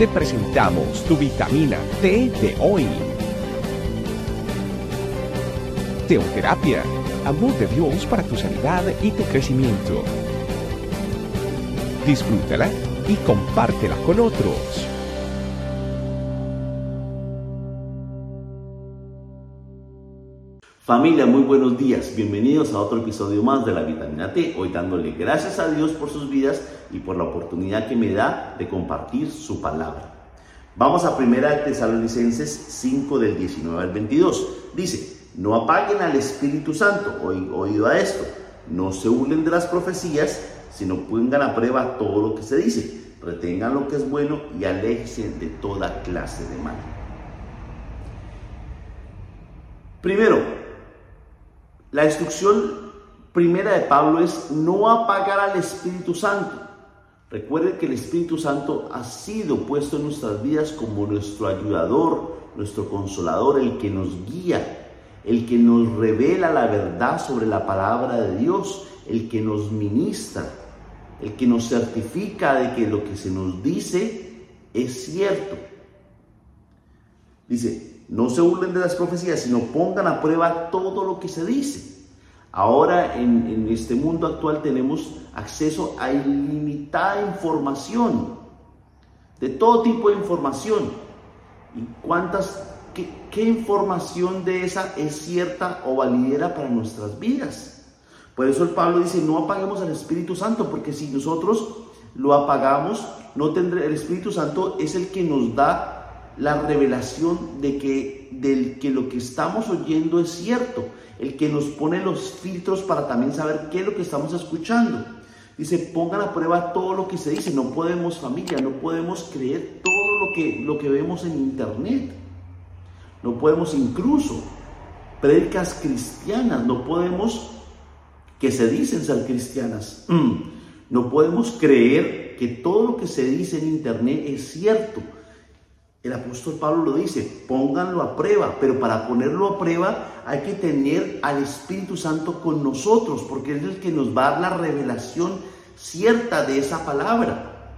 te presentamos tu vitamina T de hoy. Teoterapia, amor de Dios para tu sanidad y tu crecimiento. Disfrútala y compártela con otros. Familia, muy buenos días. Bienvenidos a otro episodio más de la vitamina T. Hoy dándole gracias a Dios por sus vidas y por la oportunidad que me da de compartir su palabra. Vamos a primera Tesalonicenses 5 del 19 al 22. Dice, no apaguen al Espíritu Santo. Oído a esto. No se burlen de las profecías, sino pongan a prueba todo lo que se dice. Retengan lo que es bueno y aléjense de toda clase de mal. Primero, la instrucción primera de Pablo es no apagar al Espíritu Santo. Recuerde que el Espíritu Santo ha sido puesto en nuestras vidas como nuestro ayudador, nuestro consolador, el que nos guía, el que nos revela la verdad sobre la palabra de Dios, el que nos ministra, el que nos certifica de que lo que se nos dice es cierto. Dice, no se burlen de las profecías, sino pongan a prueba todo lo que se dice. Ahora en, este mundo actual tenemos acceso a ilimitada información, de todo tipo de información. ¿Y cuántas, qué, información de esa es cierta o validera para nuestras vidas? Por eso el Pablo dice, no apaguemos al Espíritu Santo, porque si nosotros lo apagamos, no tendré, el Espíritu Santo es el que nos da la revelación de que, del que lo que estamos oyendo es cierto, el que nos pone los filtros para también saber qué es lo que estamos escuchando. Dice, pongan a prueba todo lo que se dice, no podemos familia, no podemos creer todo lo que, lo que vemos en internet, no podemos incluso predicas cristianas, no podemos que se dicen ser cristianas, no podemos creer que todo lo que se dice en internet es cierto el apóstol Pablo lo dice, pónganlo a prueba, pero para ponerlo a prueba hay que tener al Espíritu Santo con nosotros, porque es el que nos va a dar la revelación cierta de esa palabra.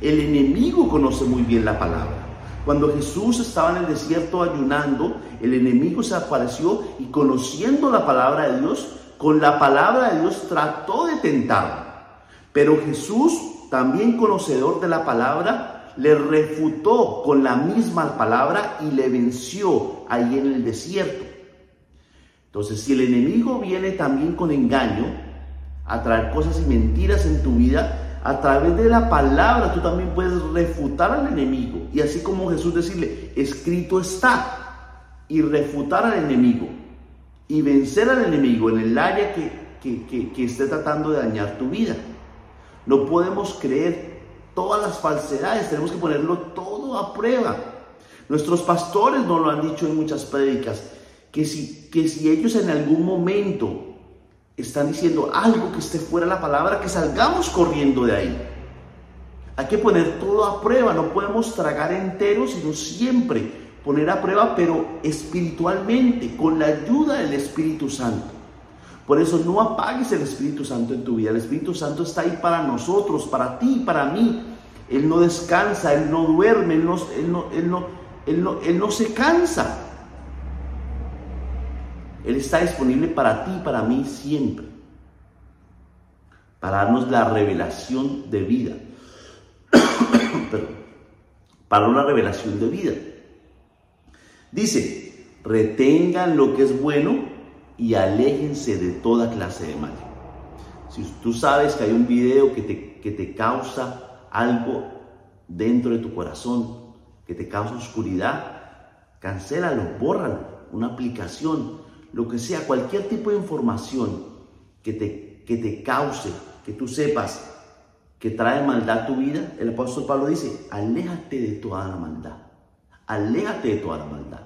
El enemigo conoce muy bien la palabra. Cuando Jesús estaba en el desierto ayunando, el enemigo se apareció y conociendo la palabra de Dios, con la palabra de Dios trató de tentarlo. Pero Jesús, también conocedor de la palabra, le refutó con la misma palabra y le venció ahí en el desierto. Entonces, si el enemigo viene también con engaño, a traer cosas y mentiras en tu vida, a través de la palabra tú también puedes refutar al enemigo. Y así como Jesús decirle, escrito está, y refutar al enemigo, y vencer al enemigo en el área que, que, que esté tratando de dañar tu vida. No podemos creer todas las falsedades, tenemos que ponerlo todo a prueba. Nuestros pastores nos lo han dicho en muchas prédicas, que si, que si ellos en algún momento están diciendo algo que esté fuera de la palabra, que salgamos corriendo de ahí. Hay que poner todo a prueba, no podemos tragar enteros, sino siempre poner a prueba, pero espiritualmente, con la ayuda del Espíritu Santo. Por eso no apagues el Espíritu Santo en tu vida. El Espíritu Santo está ahí para nosotros, para ti, para mí. Él no descansa, Él no duerme, Él no, él no, él no, se cansa. Él está disponible para ti, para mí siempre. Para darnos la revelación de vida. Para una revelación de vida. Dice, retengan lo que es bueno y aléjense de toda clase de mal. Si tú sabes que hay un video que te, que te causa algo dentro de tu corazón, que te causa oscuridad, cancélalo, bórralo, una aplicación, lo que sea, cualquier tipo de información que te, que te cause, que tú sepas que trae maldad a tu vida, el apóstol Pablo dice, aléjate de toda la maldad, aléjate de toda la maldad.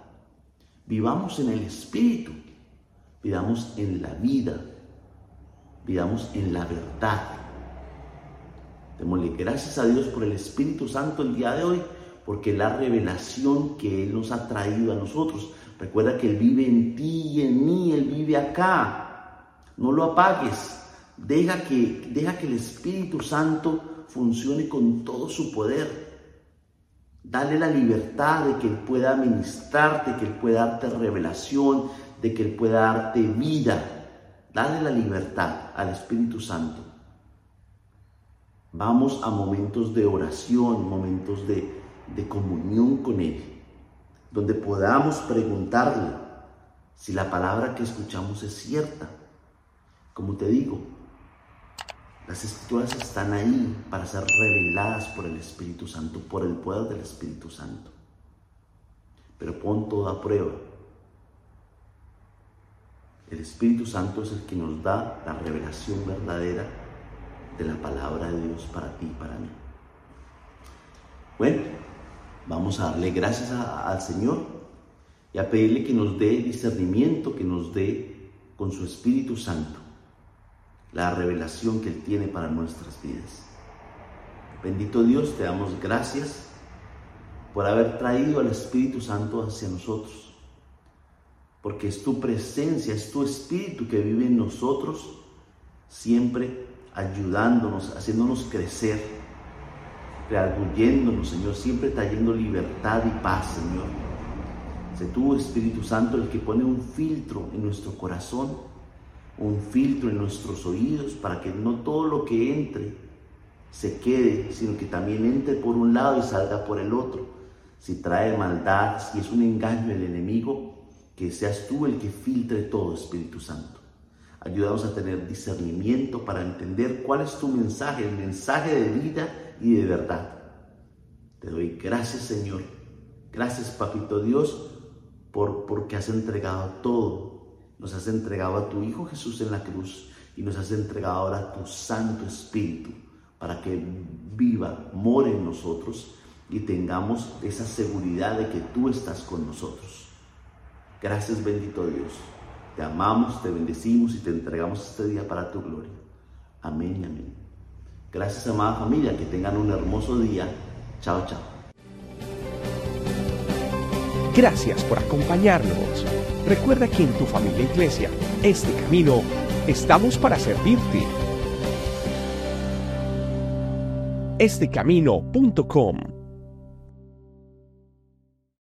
Vivamos en el Espíritu vivamos en la vida, vivamos en la verdad. Démosle gracias a Dios por el Espíritu Santo el día de hoy, porque la revelación que Él nos ha traído a nosotros. Recuerda que Él vive en ti y en mí, Él vive acá. No lo apagues. Deja que, deja que el Espíritu Santo funcione con todo su poder. Dale la libertad de que Él pueda ministrarte, que Él pueda darte revelación, de que Él pueda darte vida. Dale la libertad al Espíritu Santo. Vamos a momentos de oración, momentos de, de comunión con Él, donde podamos preguntarle si la palabra que escuchamos es cierta. Como te digo, las escrituras están ahí para ser reveladas por el Espíritu Santo, por el poder del Espíritu Santo. Pero pon toda prueba. El Espíritu Santo es el que nos da la revelación verdadera de la palabra de Dios para ti y para mí. Bueno, vamos a darle gracias al Señor y a pedirle que nos dé discernimiento, que nos dé con su Espíritu Santo la revelación que Él tiene para nuestras vidas. Bendito Dios, te damos gracias por haber traído al Espíritu Santo hacia nosotros, porque es tu presencia, es tu Espíritu que vive en nosotros, siempre ayudándonos, haciéndonos crecer, rearguyéndonos, Señor, siempre trayendo libertad y paz, Señor. Sé tú, Espíritu Santo, el que pone un filtro en nuestro corazón un filtro en nuestros oídos para que no todo lo que entre se quede, sino que también entre por un lado y salga por el otro. Si trae maldad, si es un engaño el enemigo, que seas tú el que filtre todo, Espíritu Santo. Ayúdanos a tener discernimiento para entender cuál es tu mensaje, el mensaje de vida y de verdad. Te doy gracias, Señor. Gracias, Papito Dios, por porque has entregado todo nos has entregado a tu Hijo Jesús en la cruz y nos has entregado ahora tu Santo Espíritu para que viva, more en nosotros y tengamos esa seguridad de que tú estás con nosotros. Gracias bendito Dios. Te amamos, te bendecimos y te entregamos este día para tu gloria. Amén y amén. Gracias amada familia, que tengan un hermoso día. Chao, chao. Gracias por acompañarnos. Recuerda que en tu familia e iglesia, este camino, estamos para servirte. Estecamino.com